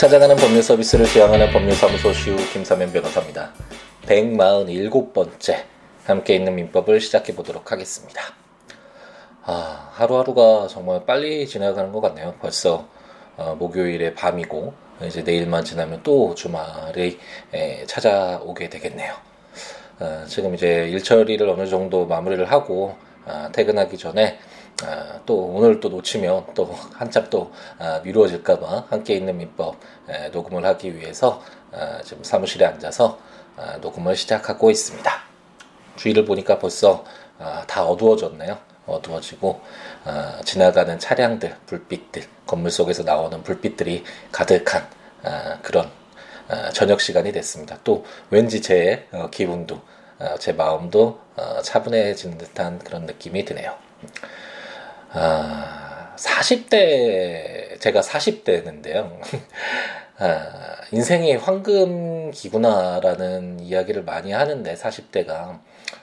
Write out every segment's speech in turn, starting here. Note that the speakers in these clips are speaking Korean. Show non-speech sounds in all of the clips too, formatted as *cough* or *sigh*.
찾아가는 법률 서비스를 지향하는 법률사무소 시우 김사면 변호사입니다. 147번째 함께 있는 민법을 시작해 보도록 하겠습니다. 아, 하루하루가 정말 빨리 지나가는 것 같네요. 벌써 어, 목요일의 밤이고 이제 내일만 지나면 또 주말이 에, 찾아오게 되겠네요. 어, 지금 이제 일처리를 어느 정도 마무리를 하고 아, 퇴근하기 전에 아, 또 오늘 또 놓치면 또 한참 또 아, 미루어질까봐 함께 있는 민법 에, 녹음을 하기 위해서 아, 지금 사무실에 앉아서 아, 녹음을 시작하고 있습니다. 주위를 보니까 벌써 아, 다 어두워졌네요. 어두워지고 아, 지나가는 차량들, 불빛들, 건물 속에서 나오는 불빛들이 가득한 아, 그런 아, 저녁 시간이 됐습니다. 또 왠지 제 어, 기분도 어, 제 마음도 어, 차분해지는 듯한 그런 느낌이 드네요. 아, 40대, 제가 40대인데요. *laughs* 아, 인생의 황금기구나라는 이야기를 많이 하는데, 40대가.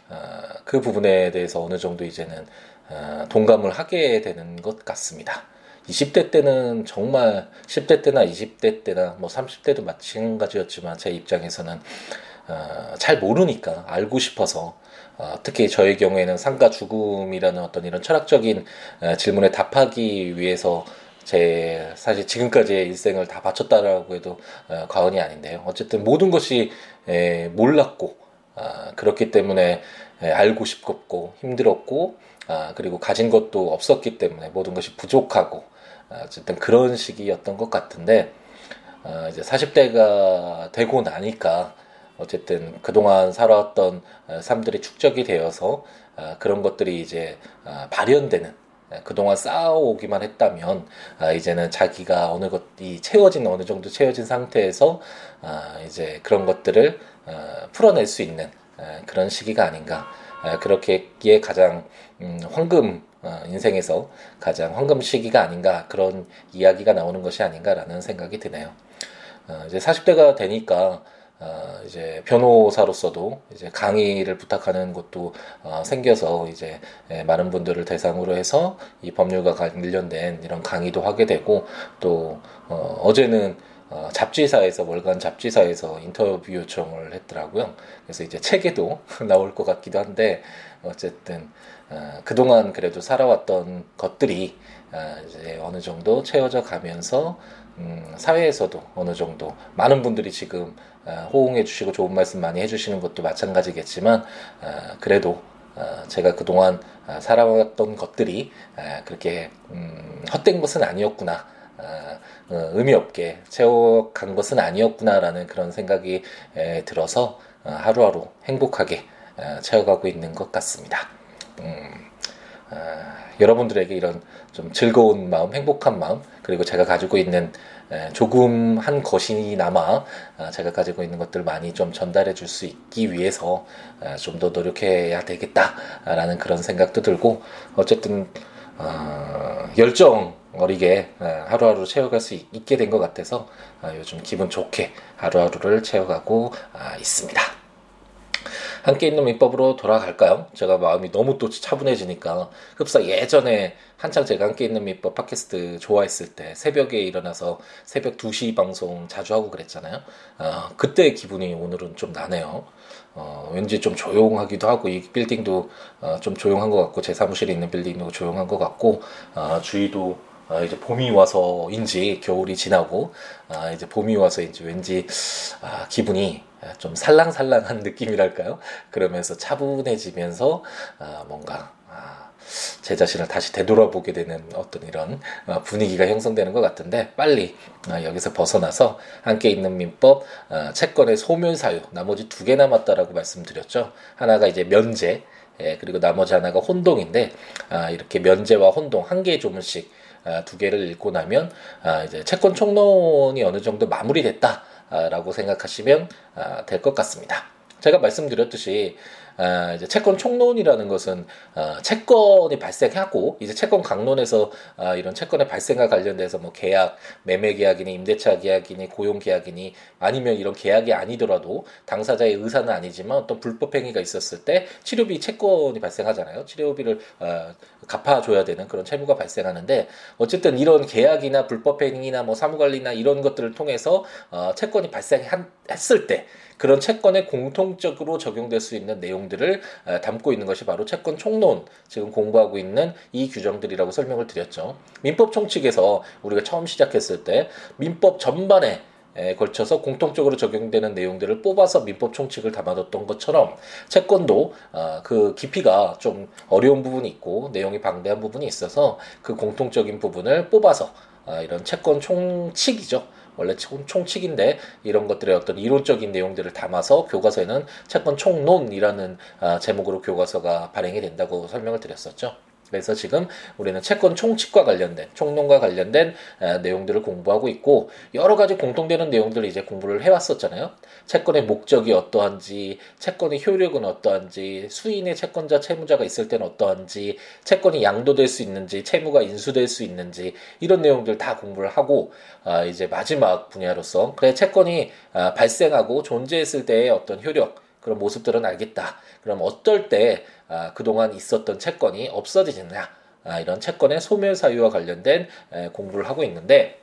아, 그 부분에 대해서 어느 정도 이제는 아, 동감을 하게 되는 것 같습니다. 20대 때는 정말 10대 때나 20대 때나 뭐 30대도 마찬가지였지만 제 입장에서는 어, 잘 모르니까 알고 싶어서 어, 특히 저의 경우에는 상가 죽음이라는 어떤 이런 철학적인 어, 질문에 답하기 위해서 제 사실 지금까지의 일생을 다 바쳤다라고 해도 어, 과언이 아닌데요. 어쨌든 모든 것이 에, 몰랐고 아, 그렇기 때문에 에, 알고 싶었고 힘들었고 아, 그리고 가진 것도 없었기 때문에 모든 것이 부족하고 아, 어쨌든 그런 시기였던 것 같은데 아, 이제 40대가 되고 나니까 어쨌든 그동안 살아왔던 어, 삶들이 축적이 되어서 아, 그런 것들이 이제 아, 발현되는 아, 그동안 쌓아오기만 했다면 이제는 자기가 어느 것이 채워진 어느 정도 채워진 상태에서 이제 그런 것들을 어, 풀어낼 수 있는 그런 시기가 아닌가 그렇게기에 가장 음, 황금 어, 인생에서 가장 황금 시기가 아닌가 그런 이야기가 나오는 것이 아닌가라는 생각이 드네요. 이제 40대가 되니까 어, 이제 변호사로서도 이제 강의를 부탁하는 곳도 어, 생겨서 이제 예, 많은 분들을 대상으로 해서 이 법률과 관련된 이런 강의도 하게 되고 또 어, 어제는 어, 잡지사에서 월간 잡지사에서 인터뷰 요청을 했더라고요. 그래서 이제 책에도 *laughs* 나올 것 같기도 한데 어쨌든 어, 그동안 그래도 살아왔던 것들이 어, 이제 어느 정도 채워져 가면서 음, 사회에서도 어느 정도 많은 분들이 지금 어, 호응해 주시고 좋은 말씀 많이 해주시는 것도 마찬가지겠지만 어, 그래도 어, 제가 그동안 어, 살아왔던 것들이 어, 그렇게 음, 헛된 것은 아니었구나. 어, 어, 의미 없게 채워간 것은 아니었구나라는 그런 생각이 에, 들어서 어, 하루하루 행복하게 어, 채워가고 있는 것 같습니다. 음, 어, 여러분들에게 이런 좀 즐거운 마음, 행복한 마음, 그리고 제가 가지고 있는 조금 한 것이나마 아, 제가 가지고 있는 것들 많이 좀 전달해 줄 수 있기 위해서 아, 좀더 노력해야 되겠다라는 그런 생각도 들고 어쨌든 어, 열정 어리게 하루하루 채워갈 수 있게 된 것 같아서 아, 요즘 기분 좋게 하루하루를 채워가고 있습니다. 함께 있는 민법으로 돌아갈까요? 제가 마음이 너무 또 차분해지니까 흡사 예전에 한창 제가 함께 있는 민법 팟캐스트 좋아했을 때 새벽에 일어나서 새벽 2시 방송 자주 하고 그랬잖아요. 어, 그때의 기분이 오늘은 좀 나네요. 어, 왠지 좀 조용하기도 하고 이 빌딩도 어, 좀 조용한 것 같고 제 사무실에 있는 빌딩도 조용한 것 같고 어, 주위도 아, 이제 봄이 와서인지 겨울이 지나고 아, 이제 봄이 와서인지 왠지 아, 기분이 좀 살랑살랑한 느낌이랄까요? 그러면서 차분해지면서 아, 뭔가 아, 제 자신을 다시 되돌아보게 되는 어떤 이런 아, 분위기가 형성되는 것 같은데 빨리 아, 여기서 벗어나서 함께 있는 민법 아, 채권의 소멸 사유 나머지 두 개 남았다라고 말씀드렸죠. 하나가 이제 면제 예, 그리고 나머지 하나가 혼동인데 아, 이렇게 면제와 혼동 한 개의 조문씩 아, 두 개를 읽고 나면 아, 이제 채권 총론이 어느 정도 마무리됐다 라고 생각하시면 될 것 같습니다. 제가 말씀드렸듯이 아, 이제 채권 총론이라는 것은 아, 채권이 발생하고 이제 채권 강론에서 아, 이런 채권의 발생과 관련돼서 뭐 계약, 매매 계약이니 임대차 계약이니 고용 계약이니 아니면 이런 계약이 아니더라도 당사자의 의사는 아니지만 어떤 불법 행위가 있었을 때 치료비 채권이 발생하잖아요. 치료비를 어, 갚아줘야 되는 그런 채무가 발생하는데 어쨌든 이런 계약이나 불법 행위나 뭐 사무관리나 이런 것들을 통해서 어, 채권이 발생했을 때 그런 채권에 공통적으로 적용될 수 있는 내용들을 어, 담고 있는 것이 바로 채권 총론 지금 공부하고 있는 이 규정들이라고 설명을 드렸죠. 민법 총칙에서 우리가 처음 시작했을 때 민법 전반에 에 걸쳐서 공통적으로 적용되는 내용들을 뽑아서 민법 총칙을 담아뒀던 것처럼 채권도 어, 그 깊이가 좀 어려운 부분이 있고 내용이 방대한 부분이 있어서 그 공통적인 부분을 뽑아서 어, 이런 채권 총칙이죠. 원래 총칙인데 이런 것들의 어떤 이론적인 내용들을 담아서 교과서에는 채권 총론이라는 어, 제목으로 교과서가 발행이 된다고 설명을 드렸었죠. 그래서 지금 우리는 채권 총칙과 관련된 총론과 관련된 내용들을 공부하고 있고 여러 가지 공통되는 내용들을 이제 공부를 해왔었잖아요. 채권의 목적이 어떠한지, 채권의 효력은 어떠한지, 수인의 채권자, 채무자가 있을 때는 어떠한지, 채권이 양도될 수 있는지, 채무가 인수될 수 있는지 이런 내용들 다 공부를 하고 아, 이제 마지막 분야로서 그래 채권이 아, 발생하고 존재했을 때의 어떤 효력 그런 모습들은 알겠다. 그럼 어떨 때 아, 그동안 있었던 채권이 없어지느냐 아, 이런 채권의 소멸 사유와 관련된 에, 공부를 하고 있는데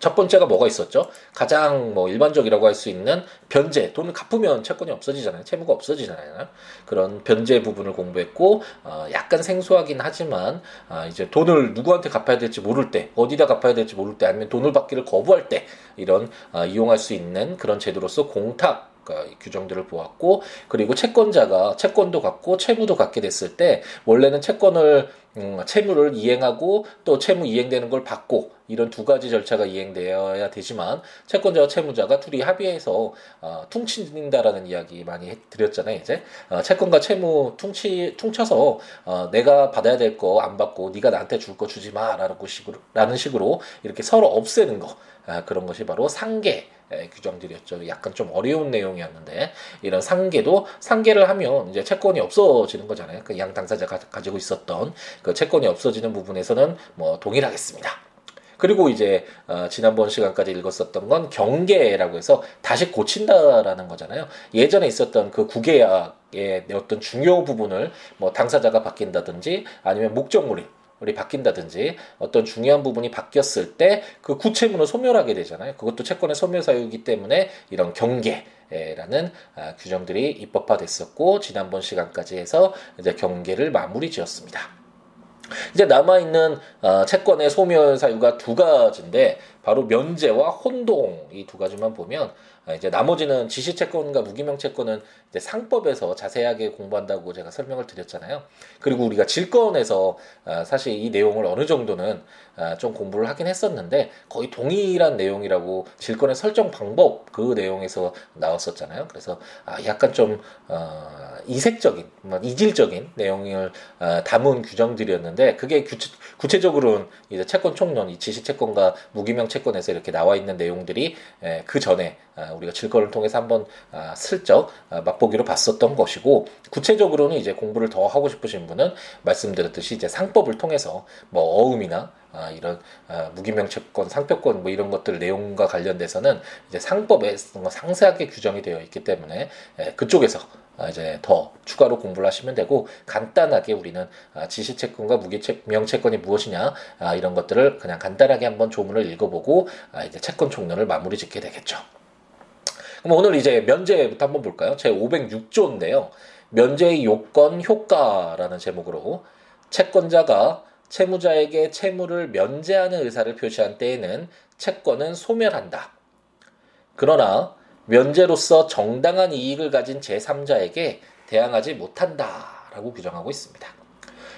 첫 번째가 뭐가 있었죠? 가장 뭐 일반적이라고 할 수 있는 변제 돈을 갚으면 채권이 없어지잖아요. 채무가 없어지잖아요. 그런 변제 부분을 공부했고 어, 약간 생소하긴 하지만 어, 이제 돈을 누구한테 갚아야 될지 모를 때 어디다 갚아야 될지 모를 때 아니면 돈을 받기를 거부할 때 이런 어, 이용할 수 있는 그런 제도로서 공탁 그러니까 규정들을 보았고 그리고 채권자가 채권도 갖고 채무도 갖게 됐을 때 원래는 채권을 음, 채무를 이행하고 또 채무 이행되는 걸 받고 이런 두 가지 절차가 이행되어야 되지만 채권자와 채무자가 둘이 합의해서 어, 퉁친다라는 이야기 많이 해, 드렸잖아요 이제. 어, 채권과 채무 퉁치 퉁쳐서 어, 내가 받아야 될 거 안 받고 네가 나한테 줄 거 주지 마라는 식으로 라는 식으로 이렇게 서로 없애는 거 아, 그런 것이 바로 상계 규정들이었죠. 약간 좀 어려운 내용이었는데 이런 상계도 상계를 하면 이제 채권이 없어지는 거잖아요. 그 양 당사자가 가지고 있었던 그 채권이 없어지는 부분에서는 뭐 동일하겠습니다. 그리고 이제 어, 지난번 시간까지 읽었었던 건 경계라고 해서 다시 고친다라는 거잖아요. 예전에 있었던 그 구계약의 어떤 중요 부분을 뭐 당사자가 바뀐다든지 아니면 목적물이 우리 바뀐다든지 어떤 중요한 부분이 바뀌었을 때 그 구체문을 소멸하게 되잖아요. 그것도 채권의 소멸 사유이기 때문에 이런 경계라는 아, 규정들이 입법화됐었고 지난번 시간까지 해서 이제 경계를 마무리 지었습니다. 이제 남아있는 어, 채권의 소멸 사유가 두 가지인데 바로 면제와 혼동 이 두 가지만 보면 아, 이제 나머지는 지시채권과 무기명 채권은 이제 상법에서 자세하게 공부한다고 제가 설명을 드렸잖아요. 그리고 우리가 질권에서 아, 사실 이 내용을 어느 정도는 아, 좀 공부를 하긴 했었는데 거의 동일한 내용이라고 질권의 설정 방법 그 내용에서 나왔었잖아요. 그래서 약간 좀 어, 이색적인, 뭐 이질적인 내용을 담은 규정들이었는데 그게 구체, 적으로는 이제 채권 총론, 이 지시채권과 무기명 채권에서 이렇게 나와 있는 내용들이 그 전에 우리가 질권을 통해서 한번 아, 슬쩍 아, 맛보기로 봤었던 것이고 구체적으로는 이제 공부를 더 하고 싶으신 분은 말씀드렸듯이 이제 상법을 통해서 뭐 어음이나 아, 이런 아, 무기명채권, 상표권 뭐 이런 것들 내용과 관련돼서는 이제 상법에 상세하게 규정이 되어 있기 때문에 에, 그쪽에서 아, 이제 더 추가로 공부를 하시면 되고 간단하게 우리는 아, 지시채권과 무기명채권이 무엇이냐 아, 이런 것들을 그냥 간단하게 한번 조문을 읽어보고 아, 이제 채권 총론을 마무리 짓게 되겠죠. 그럼 오늘 이제 면제부터 한번 볼까요? 제 506조인데요. 면제의 요건 효과라는 제목으로 채권자가 채무자에게 채무를 면제하는 의사를 표시한 때에는 채권은 소멸한다. 그러나 면제로서 정당한 이익을 가진 제3자에게 대항하지 못한다라고 규정하고 있습니다.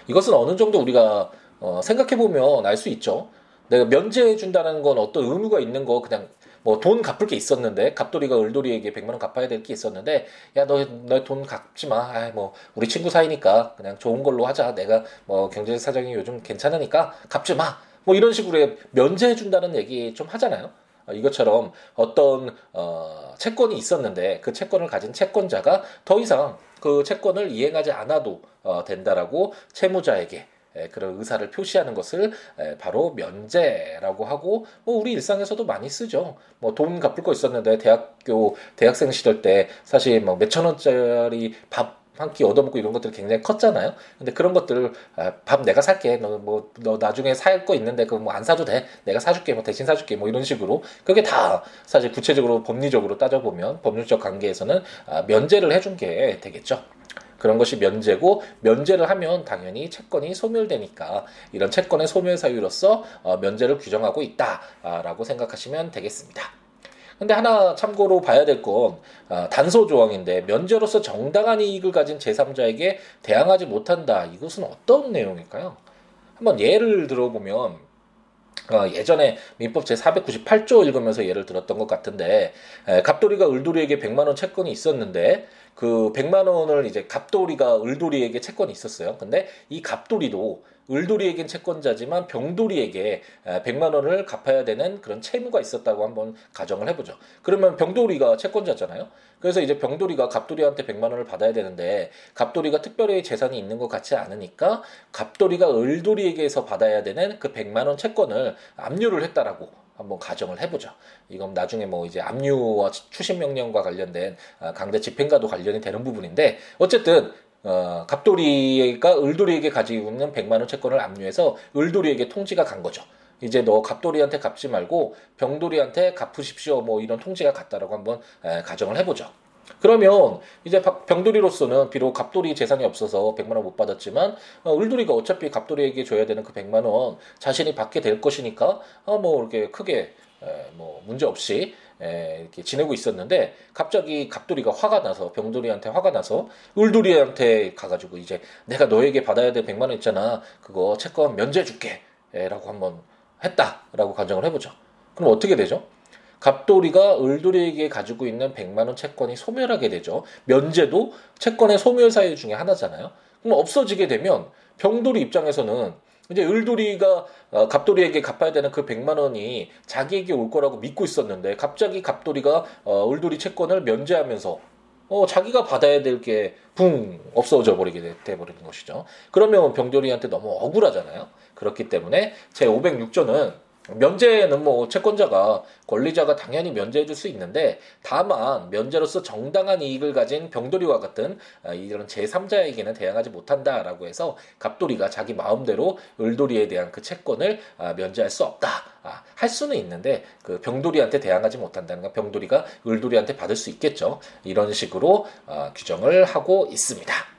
이것은 어느 정도 우리가 어, 생각해 보면 알 수 있죠. 내가 면제해 준다는 건 어떤 의무가 있는 거 그냥 뭐 돈 갚을 게 있었는데 갑돌이가 을돌이에게 100만 원 갚아야 될 게 있었는데 야 너 너 돈 갚지 마. 아, 뭐 우리 친구 사이니까 그냥 좋은 걸로 하자. 내가 뭐 경제 사정이 요즘 괜찮으니까 갚지 마. 뭐 이런 식으로 면제해 준다는 얘기 좀 하잖아요. 어, 이것처럼 어떤 어, 채권이 있었는데 그 채권을 가진 채권자가 더 이상 그 채권을 이행하지 않아도 어, 된다라고 채무자에게 그런 의사를 표시하는 것을 바로 면제라고 하고 뭐 우리 일상에서도 많이 쓰죠. 뭐 돈 갚을 거 있었는데 대학교 대학생 시절 때 사실 뭐 몇천 원짜리 밥 한끼 얻어먹고 이런 것들이 굉장히 컸잖아요. 근데 그런 것들을 아, 밥 내가 살게. 너 뭐너 뭐, 나중에 살 거 있는데 그거 뭐 안 사도 돼. 내가 사줄게. 뭐 대신 사줄게. 뭐 이런 식으로 그게 다 사실 구체적으로 법리적으로 따져 보면 법률적 관계에서는 아, 면제를 해준 게 되겠죠. 그런 것이 면제고 면제를 하면 당연히 채권이 소멸되니까 이런 채권의 소멸 사유로서 어, 면제를 규정하고 있다라고 생각하시면 되겠습니다. 근데 하나 참고로 봐야 될건 어, 단서 조항인데 면제로서 정당한 이익을 가진 제3자에게 대항하지 못한다. 이것은 어떤 내용일까요? 한번 예를 들어보면 어, 예전에 민법 제498조 읽으면서 예를 들었던 것 같은데 에, 갑돌이가 을돌이에게 100만 원 채권이 있었는데 그 100만 원을 이제 갑돌이가 을돌이에게 채권이 있었어요. 근데 이 갑돌이도 을돌이에겐 채권자지만 병돌이에게 100만 원을 갚아야 되는 그런 채무가 있었다고 한번 가정을 해보죠. 그러면 병돌이가 채권자잖아요. 그래서 이제 병돌이가 갑돌이한테 100만 원을 받아야 되는데 갑돌이가 특별히 재산이 있는 것 같지 않으니까 갑돌이가 을돌이에게서 받아야 되는 그 100만 원 채권을 압류를 했다라고 한번 가정을 해보죠. 이건 나중에 뭐 이제 압류와 추심 명령과 관련된 아, 강제 집행과도 관련이 되는 부분인데 어쨌든 어, 갑돌이가 을돌이에게 가지고 있는 100만 원 채권을 압류해서 을돌이에게 통지가 간 거죠. 이제 너 갑돌이한테 갚지 말고 병돌이한테 갚으십시오. 뭐 이런 통지가 갔다라고 한번 에, 가정을 해보죠. 그러면 이제 병돌이로서는 비록 갑돌이 재산이 없어서 100만 원 못 받았지만 어, 을돌이가 어차피 갑돌이에게 줘야 되는 그 100만 원 자신이 받게 될 것이니까 어, 뭐 이렇게 크게 에, 뭐 문제 없이 에, 이렇게 지내고 있었는데 갑자기 갑돌이가 화가 나서 병돌이한테 화가 나서 을돌이한테 가가지고 이제 내가 너에게 받아야 될 100만 원 있잖아. 그거 채권 면제해 줄게. 라고 한번 했다라고 가정을 해보죠. 그럼 어떻게 되죠? 갑돌이가 을돌이에게 가지고 있는 100만 원 채권이 소멸하게 되죠. 면제도 채권의 소멸 사유 중에 하나잖아요. 그럼 없어지게 되면 병돌이 입장에서는 이제 을돌이가 어, 갑돌이에게 갚아야 되는 그 100만 원이 자기에게 올 거라고 믿고 있었는데 갑자기 갑돌이가 어, 을돌이 채권을 면제하면서 어, 자기가 받아야 될 게 붕 없어져 버리게 돼 버리는 것이죠. 그러면 병돌이한테 너무 억울하잖아요. 그렇기 때문에 제 506조는 면제는 뭐 채권자가 권리자가 당연히 면제해 줄 수 있는데 다만 면제로서 정당한 이익을 가진 병돌이와 같은 아, 이런 제3자에게는 대항하지 못한다라고 해서 갑돌이가 자기 마음대로 을돌이에 대한 그 채권을 아, 면제할 수 없다. 아, 할 수는 있는데 그 병돌이한테 대항하지 못한다는 건 병돌이가 을돌이한테 받을 수 있겠죠. 이런 식으로 규정을 하고 있습니다.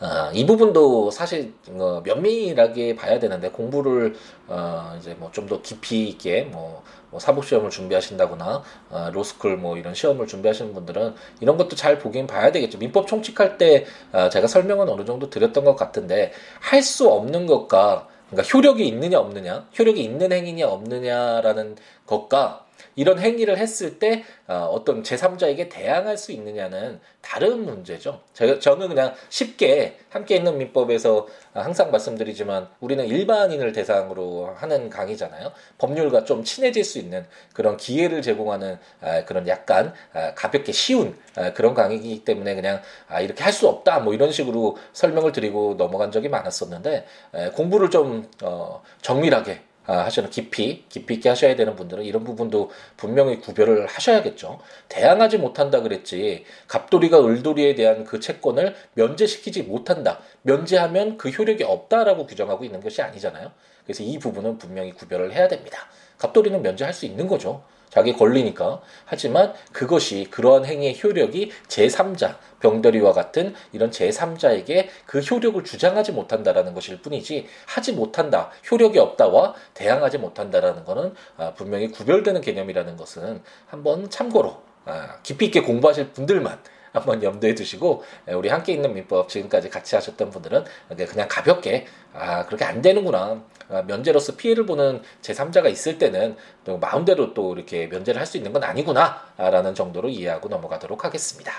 어, 이 부분도 사실 어, 면밀하게 봐야 되는데 공부를 어, 이제 뭐 좀 더 깊이 있게 뭐, 뭐 사법 시험을 준비하신다거나 어, 로스쿨 뭐 이런 시험을 준비하시는 분들은 이런 것도 잘 보긴 봐야 되겠죠. 민법 총칙할 때 어, 제가 설명은 어느 정도 드렸던 것 같은데 할 수 없는 것과 그러니까 효력이 있느냐 없느냐, 효력이 있는 행위냐 없느냐라는 것과 이런 행위를 했을 때 어, 떤 제3자에게 대항할 수 있느냐는 다른 문제죠. 저, 저는 그냥 쉽게 함께 있는 민법에서 항상 말씀드리지만 우리는 일반인을 대상으로 하는 강의잖아요. 법률과 좀 친해질 수 있는 그런 기회를 제공하는 아, 그런 약간 아, 가볍게 쉬운 아, 그런 강의이기 때문에 그냥 이렇게 할 수 없다 뭐 이런 식으로 설명을 드리고 넘어간 적이 많았었는데 공부를 좀 어, 정밀하게 아, 하시는 깊이 깊이 있게 하셔야 되는 분들은 이런 부분도 분명히 구별을 하셔야겠죠. 대항하지 못한다 그랬지 갑돌이가 을돌이에 대한 그 채권을 면제시키지 못한다. 면제하면 그 효력이 없다라고 규정하고 있는 것이 아니잖아요. 그래서 이 부분은 분명히 구별을 해야 됩니다. 갑돌이는 면제할 수 있는 거죠. 자기 권리니까. 하지만 그것이 그러한 행위의 효력이 제3자, 병들이와 같은 이런 제3자에게 그 효력을 주장하지 못한다라는 것일 뿐이지 하지 못한다, 효력이 없다와 대항하지 못한다라는 것은 아, 분명히 구별되는 개념이라는 것은 한번 참고로 아, 깊이 있게 공부하실 분들만 한번 염두에 두시고 우리 함께 있는 민법 지금까지 같이 하셨던 분들은 그냥 가볍게 아 그렇게 안 되는구나 아, 면제로서 피해를 보는 제3자가 있을 때는 또 마음대로 또 이렇게 면제를 할 수 있는 건 아니구나라는 정도로 이해하고 넘어가도록 하겠습니다.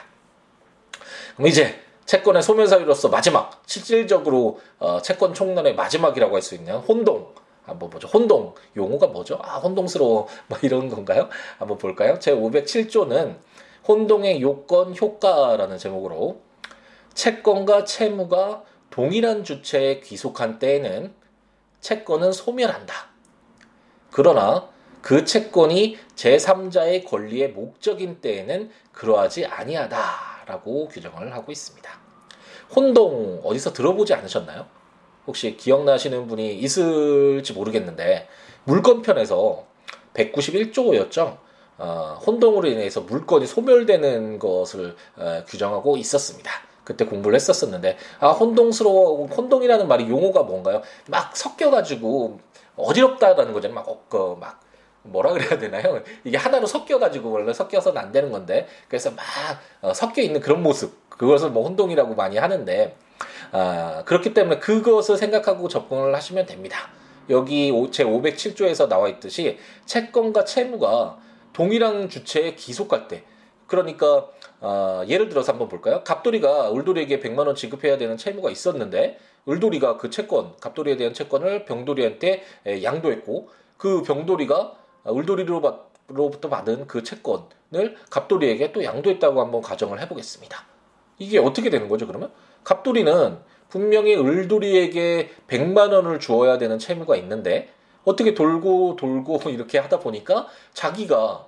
그럼 이제 채권의 소멸 사유로서 마지막 실질적으로 어, 채권 총론의 마지막이라고 할 수 있는 혼동 한번 보죠. 혼동 용어가 뭐죠? 아 혼동스러워 *laughs* 뭐 이런 건가요? 한번 볼까요? 제 507조는 혼동의 요건 효과라는 제목으로 채권과 채무가 동일한 주체에 귀속한 때에는 채권은 소멸한다. 그러나 그 채권이 제3자의 권리의 목적인 때에는 그러하지 아니하다라고 규정을 하고 있습니다. 혼동 어디서 들어보지 않으셨나요? 혹시 기억나시는 분이 있을지 모르겠는데 물건편에서 191조였죠. 어, 혼동으로 인해서 물건이 소멸되는 것을 어, 규정하고 있었습니다. 그때 공부를 했었었는데 아 혼동스러워 혼동이라는 말이 용어가 뭔가요? 막 섞여가지고 어지럽다라는 거잖아요. 막, 어, 그, 막 뭐라 그래야 되나요? 이게 하나로 섞여가지고 원래 섞여서는 안 되는 건데 그래서 막 어, 섞여 있는 그런 모습 그것을 뭐 혼동이라고 많이 하는데 아, 그렇기 때문에 그것을 생각하고 접근을 하시면 됩니다. 여기 제 507조에서 나와 있듯이 채권과 채무가 동일한 주체에 기속할 때 그러니까 어, 예를 들어서 한번 볼까요? 갑돌이가 울돌이에게 100만 원 지급해야 되는 채무가 있었는데 울돌이가 그 채권, 갑돌이에 대한 채권을 병돌이한테 양도했고 그 병돌이가 울돌이로부터 받은 그 채권을 갑돌이에게 또 양도했다고 한번 가정을 해보겠습니다. 이게 어떻게 되는 거죠, 그러면? 갑돌이는 분명히 을돌이에게 100만 원을 주어야 되는 채무가 있는데 어떻게 돌고 돌고 *laughs* 이렇게 하다 보니까 자기가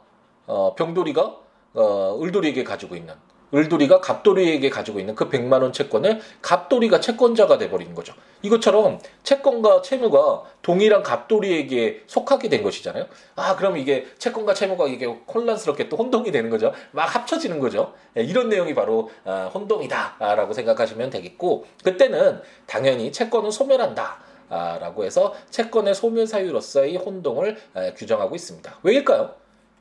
어, 병돌이가 어, 을돌이에게 가지고 있는 을돌이가 갑돌이에게 가지고 있는 그 100만 원 채권을 갑돌이가 채권자가 돼버린 거죠. 이것처럼 채권과 채무가 동일한 갑돌이에게 속하게 된 것이잖아요. 아, 그럼 이게 채권과 채무가 이게 혼란스럽게 또 혼동이 되는 거죠. 막 합쳐지는 거죠. 예, 이런 내용이 바로 아, 혼동이다라고 생각하시면 되겠고 그때는 당연히 채권은 소멸한다. 라고 해서 채권의 소멸 사유로서의 혼동을 규정하고 있습니다. 왜일까요?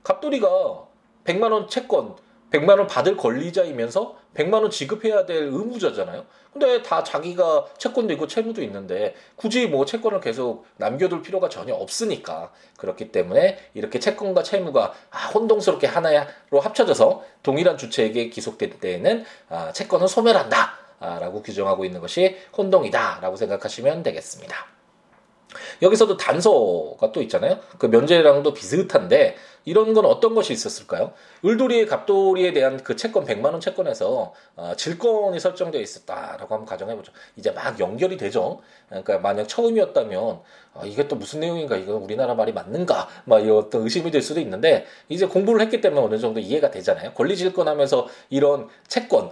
갑돌이가 100만 원 채권 100만 원 받을 권리자이면서 100만 원 지급해야 될 의무자잖아요. 근데 다 자기가 채권도 있고 채무도 있는데 굳이 뭐 채권을 계속 남겨둘 필요가 전혀 없으니까 그렇기 때문에 이렇게 채권과 채무가 아, 혼동스럽게 하나로 합쳐져서 동일한 주체에게 기속될 때에는 아, 채권은 소멸한다. 아, 라고 규정하고 있는 것이 혼동이다. 라고 생각하시면 되겠습니다. 여기서도 단서가 또 있잖아요. 그 면제랑도 비슷한데 이런 건 어떤 것이 있었을까요? 을돌이의 갑돌이에 대한 그 채권 100만 원 채권에서 어, 질권이 설정되어 있었다라고 한번 가정해 보죠. 이제 막 연결이 되죠. 그러니까 만약 처음이었다면 어, 이게 또 무슨 내용인가? 이거 우리나라 말이 맞는가? 막 이런 어떤 의심이 될 수도 있는데 이제 공부를 했기 때문에 어느 정도 이해가 되잖아요. 권리 질권하면서 이런 채권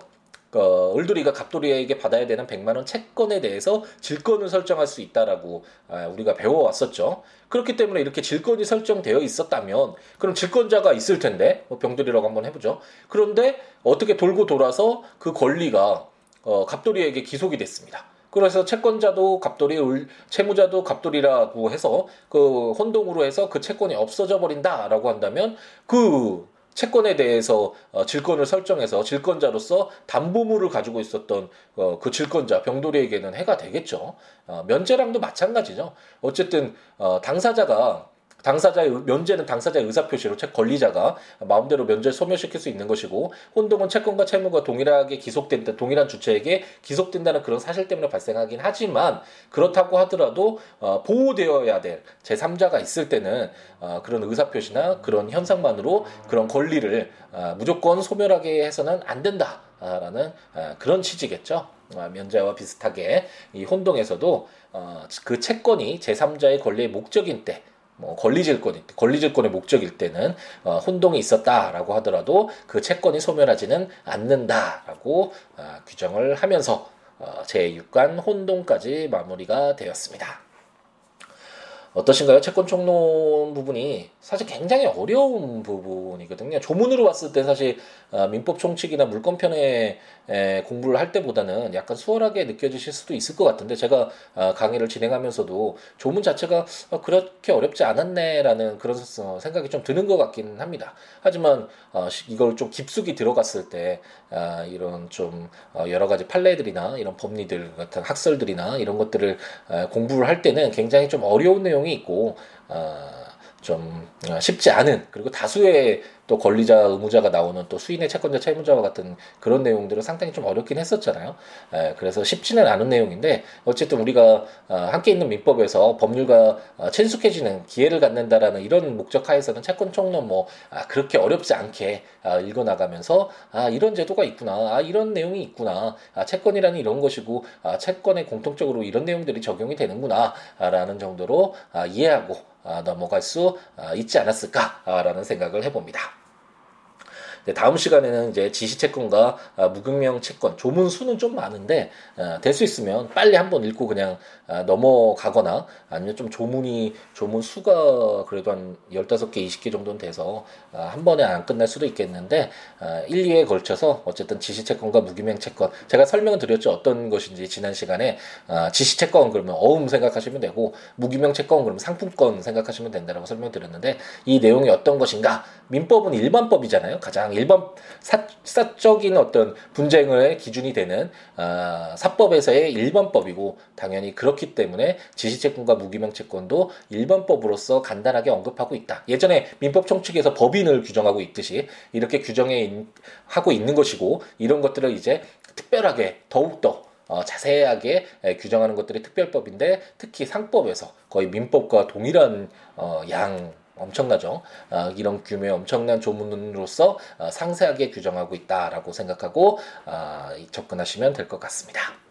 어, 을돌이가 갑돌이에게 받아야 되는 100만 원 채권에 대해서 질권을 설정할 수 있다라고 아, 우리가 배워왔었죠. 그렇기 때문에 이렇게 질권이 설정되어 있었다면 그럼 질권자가 있을 텐데 뭐 병돌이라고 한번 해보죠. 그런데 어떻게 돌고 돌아서 그 권리가 어, 갑돌이에게 기속이 됐습니다. 그래서 채권자도 갑돌이, 채무자도 갑돌이라고 해서 그 혼동으로 해서 그 채권이 없어져 버린다라고 한다면 그 채권에 대해서 어, 질권을 설정해서 질권자로서 담보물을 가지고 있었던 어, 그 질권자 병돌이에게는 해가 되겠죠. 어, 면제랑도 마찬가지죠. 어쨌든 어, 당사자가 당사자의 면제는 당사자의 의사표시로 채 권리자가 마음대로 면제를 소멸시킬 수 있는 것이고 혼동은 채권과 채무가 동일하게 기속된다 동일한 주체에게 기속된다는 그런 사실 때문에 발생하긴 하지만 그렇다고 하더라도 어, 보호되어야 될 제3자가 있을 때는 어, 그런 의사표시나 그런 현상만으로 그런 권리를 어, 무조건 소멸하게 해서는 안 된다라는 어, 그런 취지겠죠. 어, 면제와 비슷하게 이 혼동에서도 어, 그 채권이 제3자의 권리의 목적인 때 뭐 권리질권, 권리질권의 목적일 때는 어, 혼동이 있었다라고 하더라도 그 채권이 소멸하지는 않는다라고 어, 규정을 하면서 어, 제6관 혼동까지 마무리가 되었습니다. 어떠신가요? 채권 총론 부분이 사실 굉장히 어려운 부분이거든요. 조문으로 봤을 때 사실 어, 민법 총칙이나 물권 편에 공부를 할 때보다는 약간 수월하게 느껴지실 수도 있을 것 같은데 제가 어, 강의를 진행하면서도 조문 자체가 어, 그렇게 어렵지 않았네라는 그런 생각이 좀 드는 것 같기는 합니다. 하지만 이걸 좀 깊숙이 들어갔을 때 이런 좀 여러 가지 판례들이나 이런 법리들 같은 학설들이나 이런 것들을 공부를 할 때는 굉장히 좀 어려운 내용이 있고 좀 쉽지 않은 그리고 다수의 또 권리자 의무자가 나오는 또 수인의 채권자 채무자와 같은 그런 내용들은 상당히 좀 어렵긴 했었잖아요. 에, 그래서 쉽지는 않은 내용인데 어쨌든 우리가 어, 함께 있는 민법에서 법률과 어, 친숙해지는 기회를 갖는다라는 이런 목적 하에서는 채권 총론 뭐 아, 그렇게 어렵지 않게 아, 읽어 나가면서 아 이런 제도가 있구나, 아 이런 내용이 있구나, 아 채권이라는 이런 것이고 아 채권에 공통적으로 이런 내용들이 적용이 되는구나라는 정도로 아, 이해하고 아, 넘어갈 수 아, 있지 않았을까라는 생각을 해봅니다. 네, 다음 시간에는 이제 지시 채권과 아, 무경명 채권 조문 수는 좀 많은데 아, 될수 있으면 빨리 한번 읽고 그냥 아, 넘어가거나 아니면 좀 조문이 조문 수가 그래도 한 15개, 20개 정도는 돼서 한 번에 안 끝날 수도 있겠는데 1, 2회에 걸쳐서 어쨌든 지시 채권과 무기명 채권. 제가 설명을 드렸죠. 어떤 것인지 지난 시간에. 지시 채권 그러면 어음 생각하시면 되고 무기명 채권 그러면 상품권 생각하시면 된다라고 설명드렸는데 이 내용이 어떤 것인가 민법은 일반법이잖아요. 가장 일반 사, 사적인 어떤 분쟁의 기준이 되는 어, 사법에서의 일반법이고 당연히 그렇기 때문에 지시채권과 무기명채권도 일반법으로서 간단하게 언급하고 있다. 예전에 민법총 측에서 법인을 규정하고 있듯이 이렇게 규정해 하고 있는 것이고 이런 것들을 이제 특별하게 더욱더 어, 자세하게 에, 규정하는 것들이 특별법인데 특히 상법에서 거의 민법과 동일한 어, 양 엄청나죠. 어, 이런 규모의 엄청난 조문으로서 어, 상세하게 규정하고 있다라고 생각하고 어, 접근하시면 될 것 같습니다.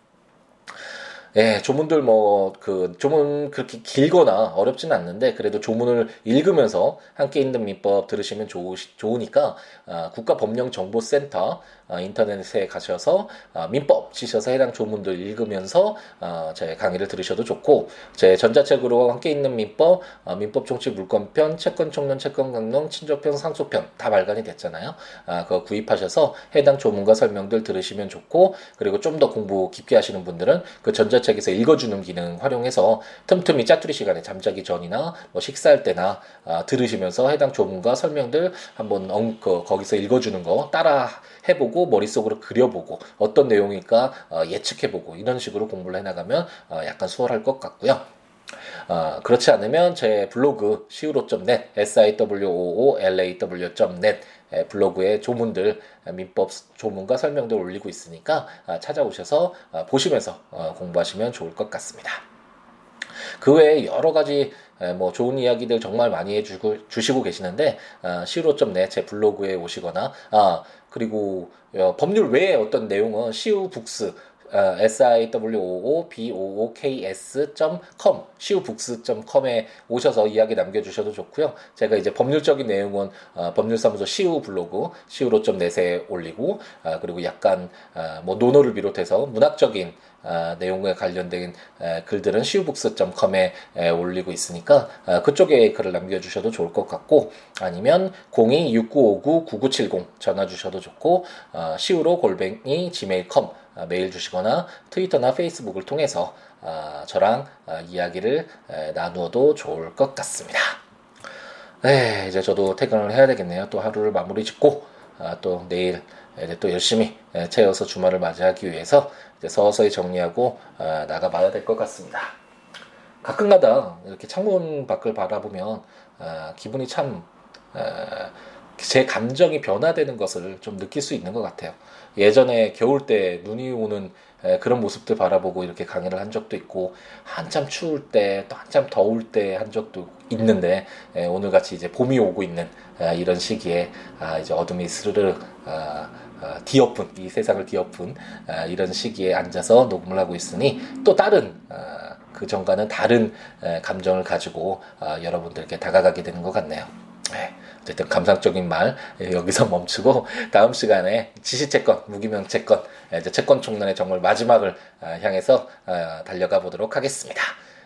예, 조문들 뭐 그 조문 그렇게 길거나 어렵지는 않는데 그래도 조문을 읽으면서 함께 있는 민법 들으시면 좋으, 좋으니까 아, 국가법령정보센터 아, 인터넷에 가셔서 아, 민법 치셔서 해당 조문들 읽으면서 아, 제 강의를 들으셔도 좋고 제 전자책으로 함께 있는 민법, 아, 민법 총칙 물권편, 채권 총론, 채권 강론, 친족편, 상속편 다 발간이 됐잖아요. 아, 그거 구입하셔서 해당 조문과 설명들 들으시면 좋고 그리고 좀 더 공부 깊게 하시는 분들은 그 전자 책 에서 읽어주는 기능 활용해서 틈틈이 짜투리 시간에 잠자기 전이나 뭐 식사할 때나 아, 들으시면서 해당 조문과 설명들 한번 엉, 그, 거기서 읽어주는 거 따라 해보고 머릿속으로 그려보고 어떤 내용일까 어, 예측해보고 이런 식으로 공부를 해나가면 어, 약간 수월할 것 같고요. 어, 그렇지 않으면 제 블로그 siwo.net, siwoolaw.net 블로그에 조문들, 민법 조문과 설명들 올리고 있으니까 아, 찾아오셔서 아, 보시면서 어, 공부하시면 좋을 것 같습니다. 그 외에 여러 가지 뭐 좋은 이야기들 정말 많이 해주고 주시고 계시는데 siwo.net 제 블로그에 오시거나 아 그리고 어, 법률 외에 어떤 내용은 시우북스 어, siw55bookks.com, 시우북스.com에 오셔서 이야기 남겨주셔도 좋고요. 제가 이제 법률적인 내용은 어, 법률사무소 시우 블로그, 시우로 좀 내세 올리고, 어, 그리고 약간 어, 뭐 논어를 비롯해서 문학적인 어, 내용과 관련된 어, 글들은 시우북스.com에 올리고 있으니까 그쪽에 글을 남겨주셔도 좋을 것 같고 아니면 026959970 전화 주셔도 좋고 시우로 골뱅이 gmail.com 메일 주시거나 트위터나 페이스북을 통해서 아, 저랑 아, 이야기를 나누어도 좋을 것 같습니다. 네, 이제 저도 퇴근을 해야 되겠네요. 또 하루를 마무리 짓고 또 내일 이제 또 열심히 채워서 주말을 맞이하기 위해서 이제 서서히 정리하고 나가봐야 될 것 같습니다. 가끔가다 이렇게 창문 밖을 바라보면 기분이 참 제 감정이 변화되는 것을 좀 느낄 수 있는 것 같아요. 예전에 겨울 때 눈이 오는 그런 모습들 바라보고 이렇게 강의를 한 적도 있고 한참 추울 때 또 한참 더울 때 한 적도 있는데 오늘 같이 이제 봄이 오고 있는 이런 시기에 아, 이제 어둠이 스르르 아, 아, 뒤엎은 이 세상을 뒤엎은 이런 시기에 앉아서 녹음을 하고 있으니 또 다른 그 전과는 다른 감정을 가지고 여러분들께 다가가게 되는 것 같네요. 네. 어쨌든 감상적인 말 예, 여기서 *laughs* 멈추고 다음 시간에 지시채권, 무기명채권, 예, 이제 채권 총론의 정말 마지막을 아, 향해서 아, 달려가 보도록 하겠습니다.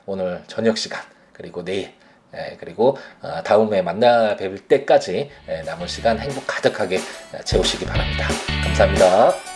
오늘 저녁 시간 그리고 내일 예, 그리고 아, 다음에 만나 뵐 때까지 남은 시간 행복 가득하게 채우시기 바랍니다. 감사합니다.